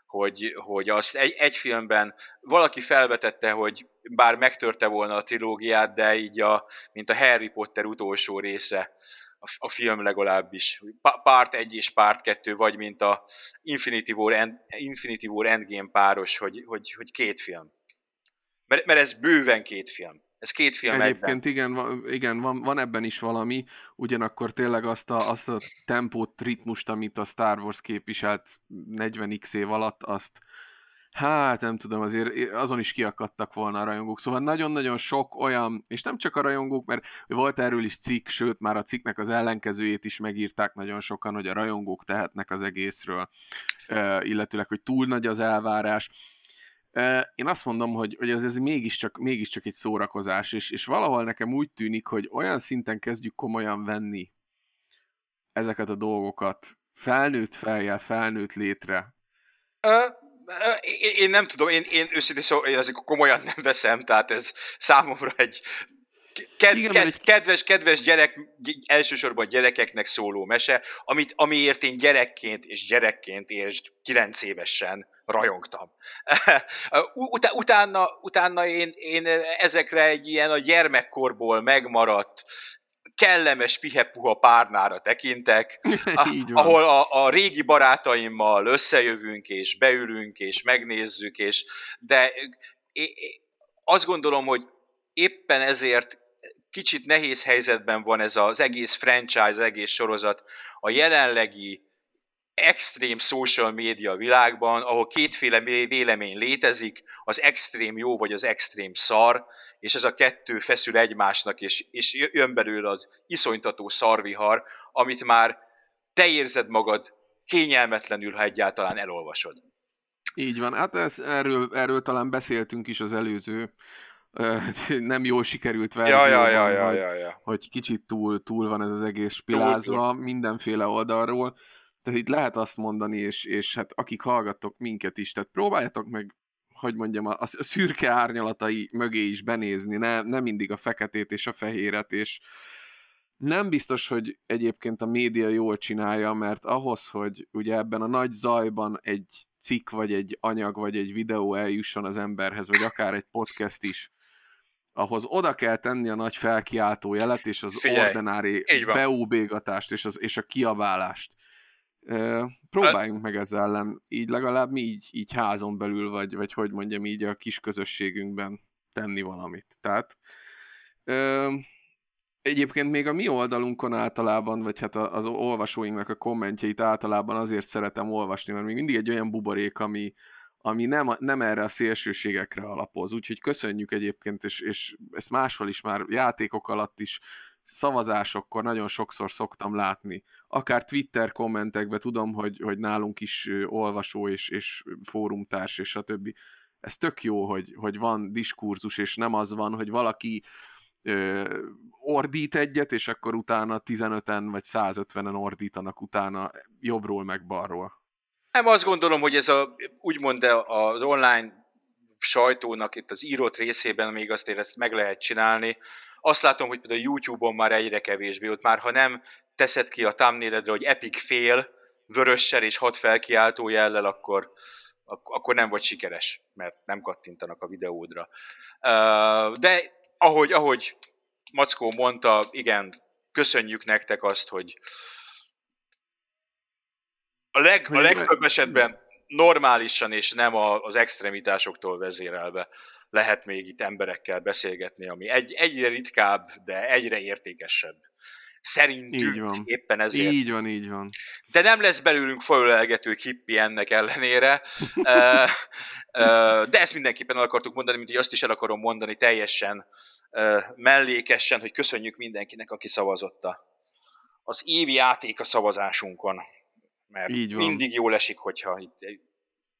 hogy, hogy azt egy, egy filmben valaki felvetette, hogy bár megtörte volna a trilógiát, de így a, mint a Harry Potter utolsó része, a, a film legalábbis. Part 1 és Part 2, vagy mint a Infinity War, End, Infinity War Endgame páros, hogy, hogy, hogy két film. Mert, mert ez bőven két film. Ez két film Egyébként egyben. igen, van, igen van, van ebben is valami, ugyanakkor tényleg azt a, azt a tempót, ritmust, amit a Star Wars képviselt 40x év alatt, azt hát nem tudom, azért azon is kiakadtak volna a rajongók. Szóval nagyon-nagyon sok olyan, és nem csak a rajongók, mert volt erről is cikk, sőt már a cikknek az ellenkezőjét is megírták nagyon sokan, hogy a rajongók tehetnek az egészről, illetőleg, hogy túl nagy az elvárás én azt mondom, hogy, hogy ez, ez mégiscsak, mégiscsak egy szórakozás, és, és valahol nekem úgy tűnik, hogy olyan szinten kezdjük komolyan venni ezeket a dolgokat, felnőtt fejjel, felnőtt létre. Ö, én, én nem tudom, én, én őszintén szóval én azért komolyan nem veszem, tehát ez számomra egy Ked, Igen, ked, egy... kedves, kedves gyerek, elsősorban gyerekeknek szóló mese, amit, amiért én gyerekként és gyerekként és 9 évesen rajongtam. Ut- utána, utána én, én ezekre egy ilyen a gyermekkorból megmaradt kellemes pihepuha párnára tekintek, ahol a, a régi barátaimmal összejövünk, és beülünk, és megnézzük, és de azt gondolom, hogy éppen ezért kicsit nehéz helyzetben van ez az egész franchise, az egész sorozat a jelenlegi extrém social média világban, ahol kétféle vélemény létezik, az extrém jó vagy az extrém szar, és ez a kettő feszül egymásnak, és, és jön belőle az iszonytató szarvihar, amit már te érzed magad kényelmetlenül, ha egyáltalán elolvasod. Így van, hát ez, erről, erről talán beszéltünk is az előző nem jól sikerült verzióban, ja, ja, ja, ja, ja, ja. hogy kicsit túl, túl van ez az egész spilázva mindenféle oldalról. Tehát itt lehet azt mondani, és, és hát akik hallgattok minket is, tehát próbáljátok meg hogy mondjam, a, a szürke árnyalatai mögé is benézni, ne, ne mindig a feketét és a fehéret, és nem biztos, hogy egyébként a média jól csinálja, mert ahhoz, hogy ugye ebben a nagy zajban egy cikk, vagy egy anyag, vagy egy videó eljusson az emberhez, vagy akár egy podcast is, ahhoz oda kell tenni a nagy felkiáltó jelet, és az Figyelj, ordinári beúbégatást, és, az, és a kiabálást. Próbáljunk meg ezzel ellen, így legalább mi így, így házon belül, vagy, vagy hogy mondjam így a kis közösségünkben tenni valamit. Tehát e, egyébként még a mi oldalunkon általában, vagy hát az olvasóinknak a kommentjeit általában azért szeretem olvasni, mert még mindig egy olyan buborék, ami, ami nem, nem erre a szélsőségekre alapoz. Úgyhogy köszönjük egyébként, és, és ezt máshol is már játékok alatt is szavazásokkor nagyon sokszor szoktam látni. Akár Twitter kommentekben tudom, hogy, hogy nálunk is olvasó és, és fórumtárs és a többi. Ez tök jó, hogy, hogy van diskurzus, és nem az van, hogy valaki ö, ordít egyet, és akkor utána 15-en vagy 150-en ordítanak utána jobbról meg balról. Nem azt gondolom, hogy ez a, úgymond az online sajtónak itt az írott részében még azt ezt meg lehet csinálni. Azt látom, hogy például YouTube-on már egyre kevésbé, ott már ha nem teszed ki a thumbnailedre, hogy epic fél, vörössel és hat felkiáltó jellel, akkor, akkor nem vagy sikeres, mert nem kattintanak a videódra. De ahogy, ahogy Mackó mondta, igen, köszönjük nektek azt, hogy, a, leg, a legtöbb esetben normálisan és nem az extremitásoktól vezérelve lehet még itt emberekkel beszélgetni, ami egy, egyre ritkább, de egyre értékesebb. Szerintünk így van. éppen ezért. Így van, így van. De nem lesz belőlünk felölelgető hippi ennek ellenére. de ezt mindenképpen el akartuk mondani, mint hogy azt is el akarom mondani teljesen mellékesen, hogy köszönjük mindenkinek, aki szavazotta. Az évi játék a szavazásunkon mert Így van. mindig jól esik, hogyha itt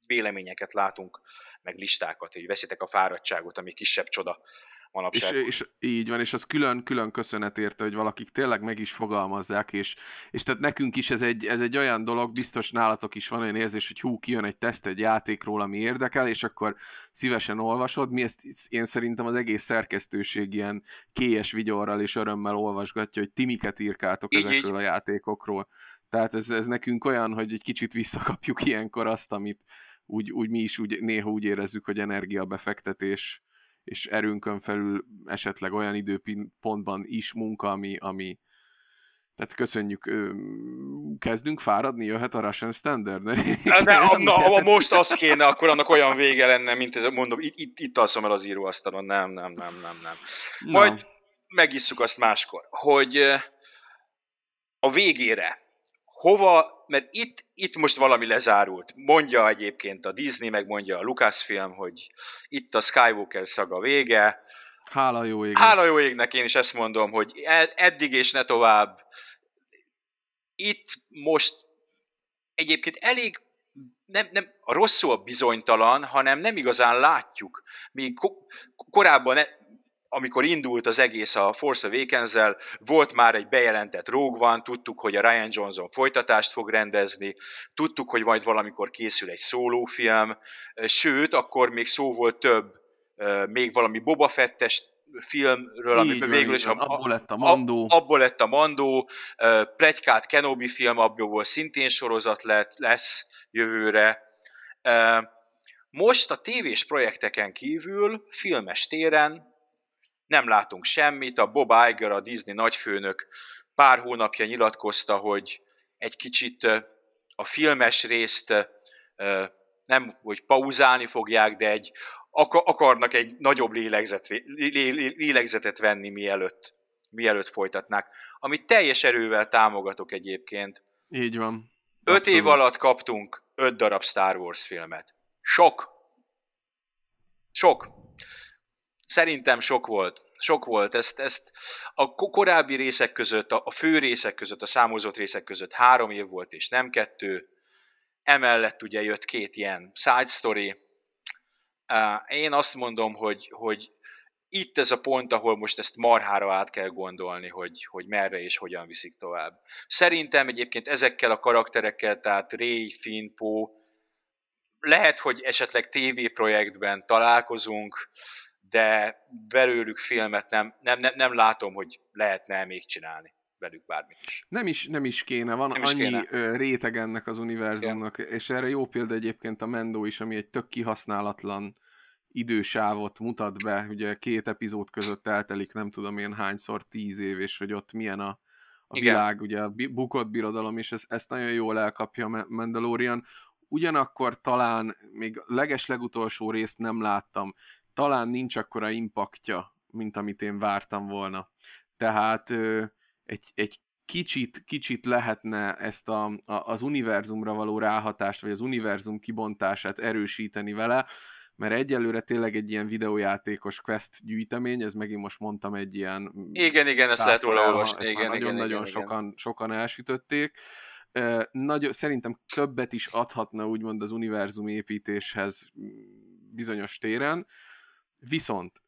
véleményeket látunk, meg listákat, hogy veszitek a fáradtságot, ami kisebb csoda manapság. És, és így van, és az külön, külön köszönet érte, hogy valakik tényleg meg is fogalmazzák, és, és tehát nekünk is ez egy, ez egy olyan dolog, biztos nálatok is van olyan érzés, hogy hú, kijön egy teszt egy játékról, ami érdekel, és akkor szívesen olvasod. Mi ezt én szerintem az egész szerkesztőség ilyen kélyes vigyorral és örömmel olvasgatja, hogy ti miket írkátok így, ezekről így. a játékokról. Tehát ez, ez nekünk olyan, hogy egy kicsit visszakapjuk ilyenkor azt, amit úgy, úgy mi is úgy, néha úgy érezzük, hogy energiabefektetés és erőnkön felül esetleg olyan időpontban is munka, ami, ami tehát köszönjük, kezdünk fáradni, jöhet a Russian Standard? De, na, na, most az kéne, akkor annak olyan vége lenne, mint ez, mondom, itt, itt, itt alszom el az íróasztalon, nem, nem, nem, nem, nem. Majd no. megisszuk azt máskor, hogy a végére hova, mert itt, itt most valami lezárult. Mondja egyébként a Disney, meg mondja a Lucasfilm, hogy itt a Skywalker szaga vége. Hála jó égnek. Hála jó égnek, én is ezt mondom, hogy e, eddig és ne tovább. Itt most egyébként elég nem, nem a rossz szó a bizonytalan, hanem nem igazán látjuk. Míg korábban amikor indult az egész a Force awakens volt már egy bejelentett Rogue One, tudtuk, hogy a Ryan Johnson folytatást fog rendezni, tudtuk, hogy majd valamikor készül egy szólófilm, sőt, akkor még szó volt több, még valami Boba Fettes filmről, ami végül is a, abból lett a Mandó. Abból lett a Mandó, Plegykát Kenobi film, abból szintén sorozat lett, lesz jövőre. Most a tévés projekteken kívül, filmes téren nem látunk semmit. A Bob Iger, a Disney nagyfőnök pár hónapja nyilatkozta, hogy egy kicsit a filmes részt nem, hogy pauzálni fogják, de egy, akarnak egy nagyobb lélegzet, lélegzetet venni, mielőtt, mielőtt folytatnák. Amit teljes erővel támogatok egyébként. Így van. Öt Abszolút. év alatt kaptunk öt darab Star Wars filmet. Sok. Sok. Szerintem sok volt. Sok volt. Ezt, ezt a korábbi részek között, a fő részek között, a számozott részek között három év volt, és nem kettő. Emellett ugye jött két ilyen side story. Én azt mondom, hogy, hogy itt ez a pont, ahol most ezt marhára át kell gondolni, hogy, hogy merre és hogyan viszik tovább. Szerintem egyébként ezekkel a karakterekkel, tehát Ray, Finn, Poe, lehet, hogy esetleg TV projektben találkozunk, de belőlük filmet nem, nem, nem, nem látom, hogy lehetne még csinálni velük bármit is. Nem is, nem is kéne, van nem annyi kéne. réteg ennek az univerzumnak, Igen. és erre jó példa egyébként a Mendo is, ami egy tök kihasználatlan idősávot mutat be, ugye két epizód között eltelik nem tudom én hányszor tíz év, és hogy ott milyen a, a világ, ugye a bukott birodalom, és ezt, ezt nagyon jól elkapja a Mandalorian. Ugyanakkor talán még leges legutolsó részt nem láttam, talán nincs akkora impaktja, mint amit én vártam volna. Tehát egy, egy kicsit, kicsit lehetne ezt a, a, az univerzumra való ráhatást, vagy az univerzum kibontását erősíteni vele, mert egyelőre tényleg egy ilyen videójátékos quest gyűjtemény, ez megint most mondtam egy ilyen... Igen, igen, ezt lehet róla olvasni. Igen, nagyon-nagyon sokan, igen. sokan elsütötték. Nagy, szerintem többet is adhatna úgymond az univerzum építéshez bizonyos téren, Viszont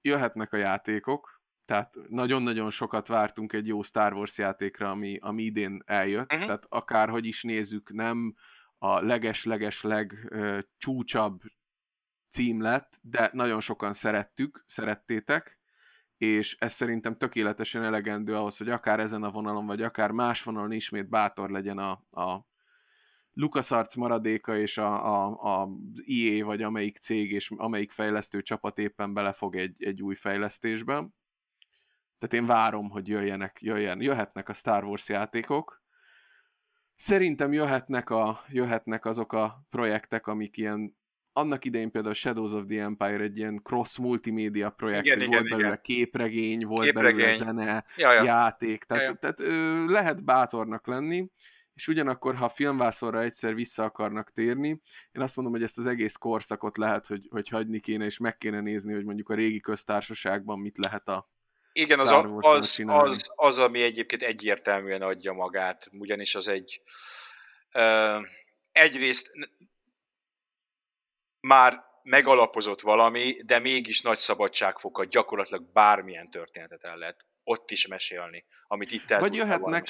jöhetnek a játékok, tehát nagyon-nagyon sokat vártunk egy jó Star Wars játékra, ami, ami idén eljött, uh-huh. tehát akárhogy is nézzük, nem a leges-leges-leg csúcsabb cím lett, de nagyon sokan szerettük, szerettétek, és ez szerintem tökéletesen elegendő ahhoz, hogy akár ezen a vonalon, vagy akár más vonalon ismét bátor legyen a, a LucasArts maradéka és a, a, a EA vagy amelyik cég és amelyik fejlesztő csapat éppen belefog egy, egy új fejlesztésbe. Tehát én várom, hogy jöjjenek, jöjjen, jöhetnek a Star Wars játékok. Szerintem jöhetnek, a, jöhetnek azok a projektek, amik ilyen annak idején például Shadows of the Empire egy ilyen cross multimédia projekt, igen, igen, volt igen, belőle képregény, volt képregény. belőle zene, ja, ja. játék, tehát, ja, ja. tehát ö, lehet bátornak lenni és ugyanakkor, ha a filmvászorra egyszer vissza akarnak térni, én azt mondom, hogy ezt az egész korszakot lehet, hogy, hogy hagyni kéne, és meg kéne nézni, hogy mondjuk a régi köztársaságban mit lehet a igen, az, a, az, az, az, ami egyébként egyértelműen adja magát, ugyanis az egy uh, egyrészt már megalapozott valami, de mégis nagy szabadságfokat gyakorlatilag bármilyen történetet el lehet ott is mesélni, amit itt el Vagy jöhetnek,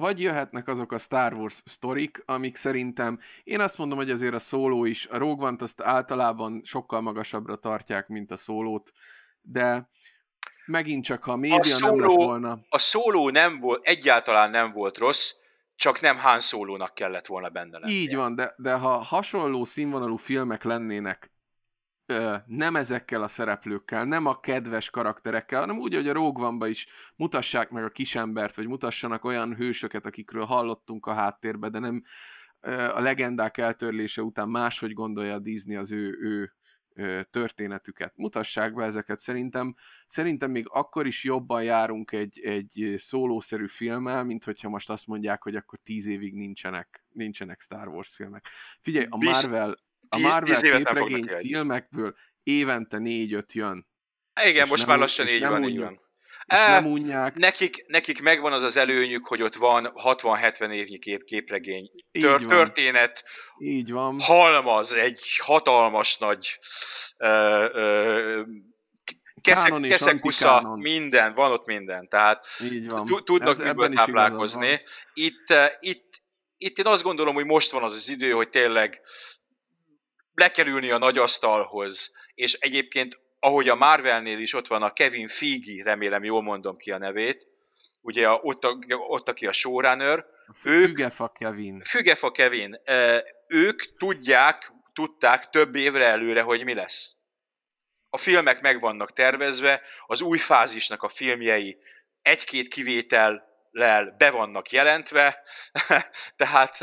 vagy jöhetnek azok a Star Wars sztorik, amik szerintem, én azt mondom, hogy azért a szóló is, a Rogue One-t azt általában sokkal magasabbra tartják, mint a szólót, de megint csak, ha a média a szóló, nem lett volna... A szóló nem volt, egyáltalán nem volt rossz, csak nem Han Solo-nak kellett volna benne lenni. Így van, de, de ha hasonló színvonalú filmek lennének, nem ezekkel a szereplőkkel, nem a kedves karakterekkel, hanem úgy, hogy a Rogue is mutassák meg a kisembert, vagy mutassanak olyan hősöket, akikről hallottunk a háttérbe, de nem a legendák eltörlése után máshogy gondolja a Disney az ő, ő történetüket. Mutassák be ezeket, szerintem, szerintem még akkor is jobban járunk egy, egy szólószerű filmmel, mint hogyha most azt mondják, hogy akkor tíz évig nincsenek, nincsenek Star Wars filmek. Figyelj, a Marvel, a Marvel képregény filmekből évente négy-öt jön. Igen, most már lassan így van, így van. És e, nem unják. Nekik, nekik megvan az az előnyük, hogy ott van 60-70 évnyi kép, képregény tör, Így történet, Így van. halmaz, egy hatalmas nagy ö, ö, keszek, keszekusza, minden, van ott minden, tehát Így van. tudnak Ez miből táplálkozni. Itt, itt, itt én azt gondolom, hogy most van az az idő, hogy tényleg le kell ülni a nagy asztalhoz, és egyébként ahogy a Marvelnél is ott van a Kevin Feige, remélem jól mondom ki a nevét, ugye a, ott, a, ott aki a showrunner, ők, Fügefa Kevin. Fügefa Kevin. Ők tudják, tudták több évre előre, hogy mi lesz. A filmek meg vannak tervezve, az új fázisnak a filmjei egy-két kivétel lel be vannak jelentve, tehát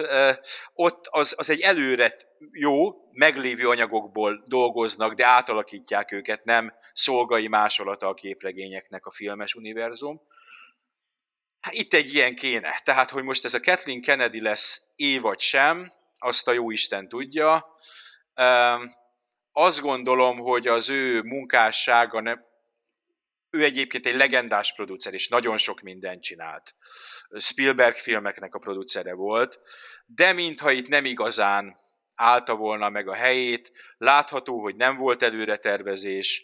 ott az, az egy előre jó, meglévő anyagokból dolgoznak, de átalakítják őket, nem szolgai másolata a képregényeknek a filmes univerzum. Hát itt egy ilyen kéne. Tehát, hogy most ez a Kathleen Kennedy lesz é vagy sem, azt a jó Isten tudja. Azt gondolom, hogy az ő munkássága ő egyébként egy legendás producer, és nagyon sok mindent csinált. Spielberg filmeknek a producere volt, de mintha itt nem igazán állta volna meg a helyét, látható, hogy nem volt előre tervezés,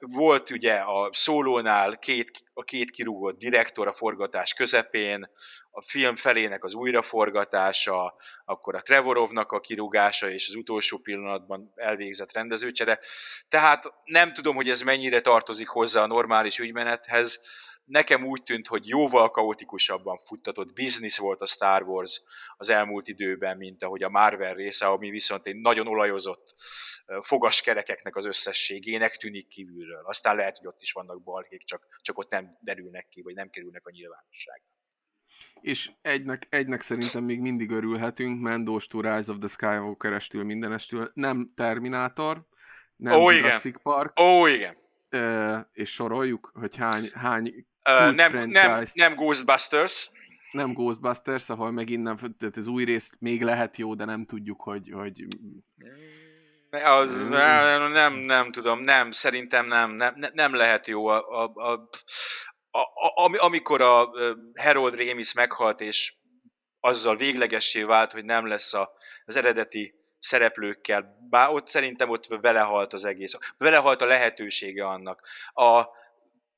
volt ugye a szólónál két, a két kirúgott direktor a forgatás közepén, a film felének az újraforgatása, akkor a Trevorovnak a kirúgása és az utolsó pillanatban elvégzett rendezőcsere. Tehát nem tudom, hogy ez mennyire tartozik hozzá a normális ügymenethez, nekem úgy tűnt, hogy jóval kaotikusabban futtatott biznisz volt a Star Wars az elmúlt időben, mint ahogy a Marvel része, ami viszont egy nagyon olajozott fogaskerekeknek az összességének tűnik kívülről. Aztán lehet, hogy ott is vannak balhék, csak, csak ott nem derülnek ki, vagy nem kerülnek a nyilvánosság. És egynek, egynek szerintem még mindig örülhetünk, Mendós to Rise of the Skywalker-estől mindenestől, nem Terminátor, nem Ó, Jurassic igen. Park. Ó, igen. és soroljuk, hogy hány, hány Uh, nem, nem, nem Ghostbusters. Nem Ghostbusters, ahol megint nem, tehát az új részt még lehet jó, de nem tudjuk, hogy... hogy... Az, nem, nem, nem tudom, nem, szerintem nem, nem, nem lehet jó. A, a, a, a, a, amikor a Harold Ramis meghalt, és azzal véglegessé vált, hogy nem lesz a, az eredeti szereplőkkel, bár ott szerintem ott velehalt az egész, velehalt a lehetősége annak. A,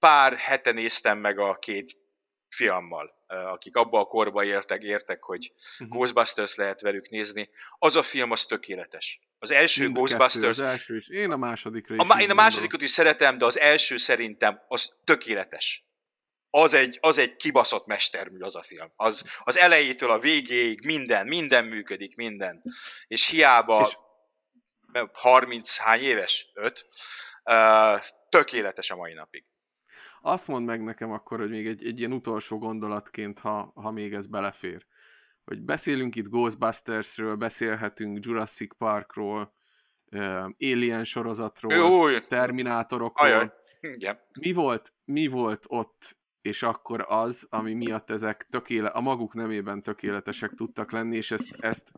pár hete néztem meg a két filmmal, akik abba a korba értek, értek, hogy uh-huh. Ghostbusters lehet velük nézni. Az a film az tökéletes. Az első Mind Ghostbusters... Kettő, az első is. Én a másodikra is. A, én a másodikat is szeretem, de az első szerintem az tökéletes. Az egy, az egy kibaszott mestermű az a film. Az, az elejétől a végéig minden, minden működik, minden. És hiába és... 30 hány éves? 5? Uh, tökéletes a mai napig. Azt mondd meg nekem akkor, hogy még egy, egy ilyen utolsó gondolatként, ha, ha még ez belefér. Hogy beszélünk itt Ghostbustersről, beszélhetünk Jurassic Parkról, Alien sorozatról, Új. Terminátorokról. Ajaj. Igen. Mi volt, mi volt ott és akkor az, ami miatt ezek tökéle, a maguk nemében tökéletesek tudtak lenni, és ezt, ezt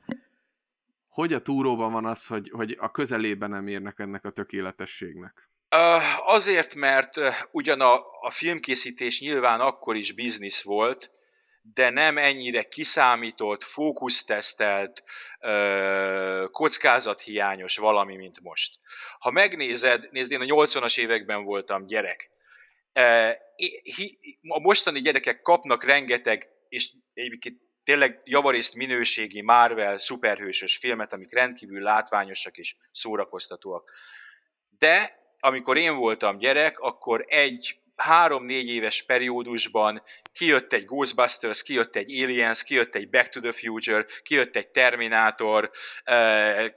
hogy a túróban van az, hogy, hogy a közelében nem érnek ennek a tökéletességnek? Azért, mert ugyan a, a filmkészítés nyilván akkor is biznisz volt, de nem ennyire kiszámított, fókusztesztelt, kockázathiányos valami, mint most. Ha megnézed, nézd, én a 80-as években voltam gyerek. A mostani gyerekek kapnak rengeteg, és egyébként tényleg javarészt minőségi Marvel szuperhősös filmet, amik rendkívül látványosak és szórakoztatóak. De amikor én voltam gyerek, akkor egy három-négy éves periódusban kijött egy Ghostbusters, kijött egy Aliens, kijött egy Back to the Future, kijött egy Terminator,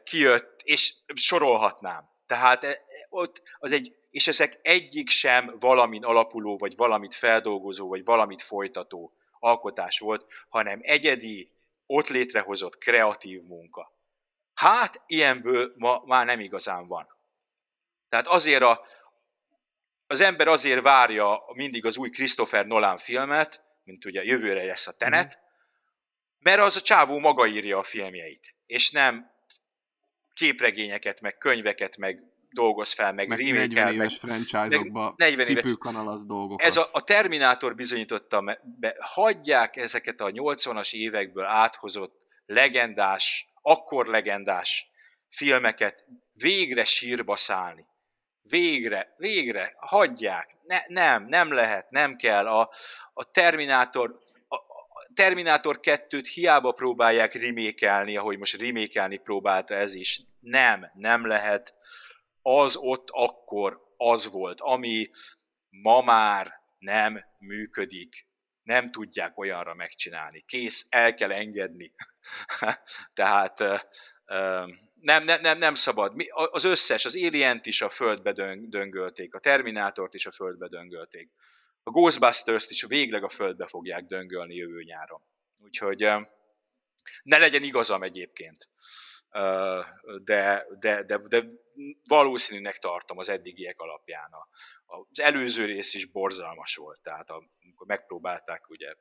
kijött, és sorolhatnám. Tehát ott az egy, és ezek egyik sem valamin alapuló, vagy valamit feldolgozó, vagy valamit folytató alkotás volt, hanem egyedi, ott létrehozott kreatív munka. Hát, ilyenből ma már nem igazán van. Tehát azért a, az ember azért várja mindig az új Christopher Nolan filmet, mint ugye jövőre lesz a Tenet, mhm. mert az a csávó maga írja a filmjeit, és nem képregényeket, meg könyveket, meg dolgoz fel, meg, meg 40 éves franchise-okba cipőkanalasz dolgokat. Ez a, a Terminátor bizonyította be, hagyják ezeket a 80-as évekből áthozott legendás, akkor legendás filmeket végre sírba szállni. Végre, végre, hagyják. Ne, nem, nem lehet, nem kell. A, a Terminátor, Terminátor 2-t hiába próbálják remékelni, ahogy most remékelni próbálta ez is. Nem, nem lehet. Az ott akkor az volt, ami ma már nem működik. Nem tudják olyanra megcsinálni. Kész, el kell engedni. Tehát nem, nem, nem, nem szabad. Az összes, az alien is a földbe döngölték, a Terminátort is a földbe döngölték. A Ghostbusters-t is végleg a földbe fogják döngölni jövő nyáron. Úgyhogy ne legyen igazam egyébként. De, de, de, de valószínűnek tartom az eddigiek alapján. Az előző rész is borzalmas volt, tehát amikor megpróbálták ugye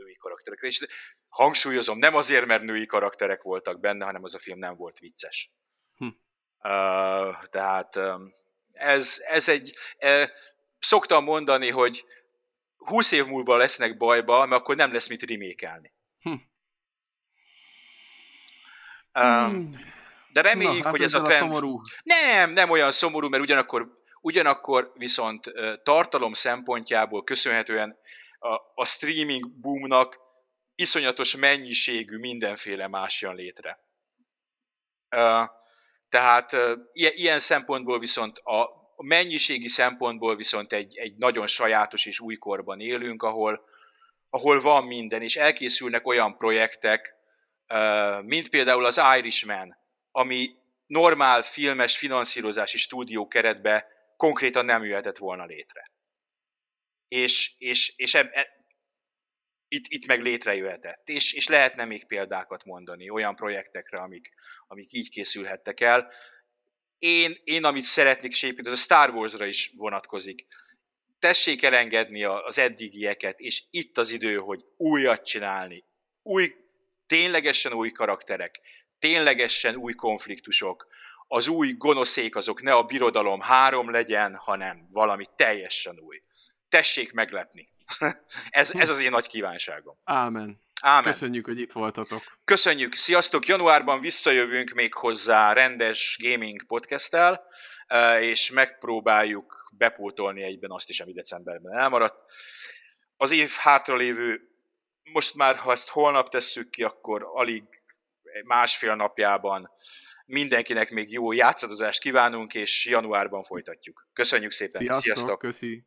női karakterekre, és hangsúlyozom, nem azért, mert női karakterek voltak benne, hanem az a film nem volt vicces. Hm. Uh, tehát um, ez, ez egy... Uh, szoktam mondani, hogy 20 év múlva lesznek bajba, mert akkor nem lesz mit remékelni. Hm. Um, de reméljük, Na, hát hogy ez a trend... A szomorú. Nem, nem olyan szomorú, mert ugyanakkor, ugyanakkor viszont tartalom szempontjából köszönhetően a, a streaming boomnak iszonyatos mennyiségű mindenféle más jön létre. Tehát ilyen szempontból viszont a mennyiségi szempontból viszont egy, egy nagyon sajátos és újkorban élünk, ahol, ahol van minden, és elkészülnek olyan projektek, mint például az Irishman, ami normál filmes finanszírozási stúdió keretbe konkrétan nem jöhetett volna létre. És, és, és eb, itt, itt meg létrejöhetett. És, és lehetne még példákat mondani olyan projektekre, amik, amik így készülhettek el. Én, én amit szeretnék és egyébként az a Star Wars-ra is vonatkozik. Tessék elengedni az eddigieket, és itt az idő, hogy újat csinálni. Új, ténylegesen új karakterek, ténylegesen új konfliktusok, az új gonoszék azok ne a birodalom három legyen, hanem valami teljesen új. Tessék meglepni. ez, ez az én nagy kívánságom. Ámen. Ámen. Köszönjük, hogy itt voltatok. Köszönjük, sziasztok! Januárban visszajövünk még hozzá rendes gaming podcasttel, eh, és megpróbáljuk bepótolni egyben azt is, ami decemberben elmaradt. Az év hátralévő, most már ha ezt holnap tesszük ki, akkor alig másfél napjában mindenkinek még jó játszadozást kívánunk, és januárban folytatjuk. Köszönjük szépen! Sziasztok! Sziasztok. Köszi.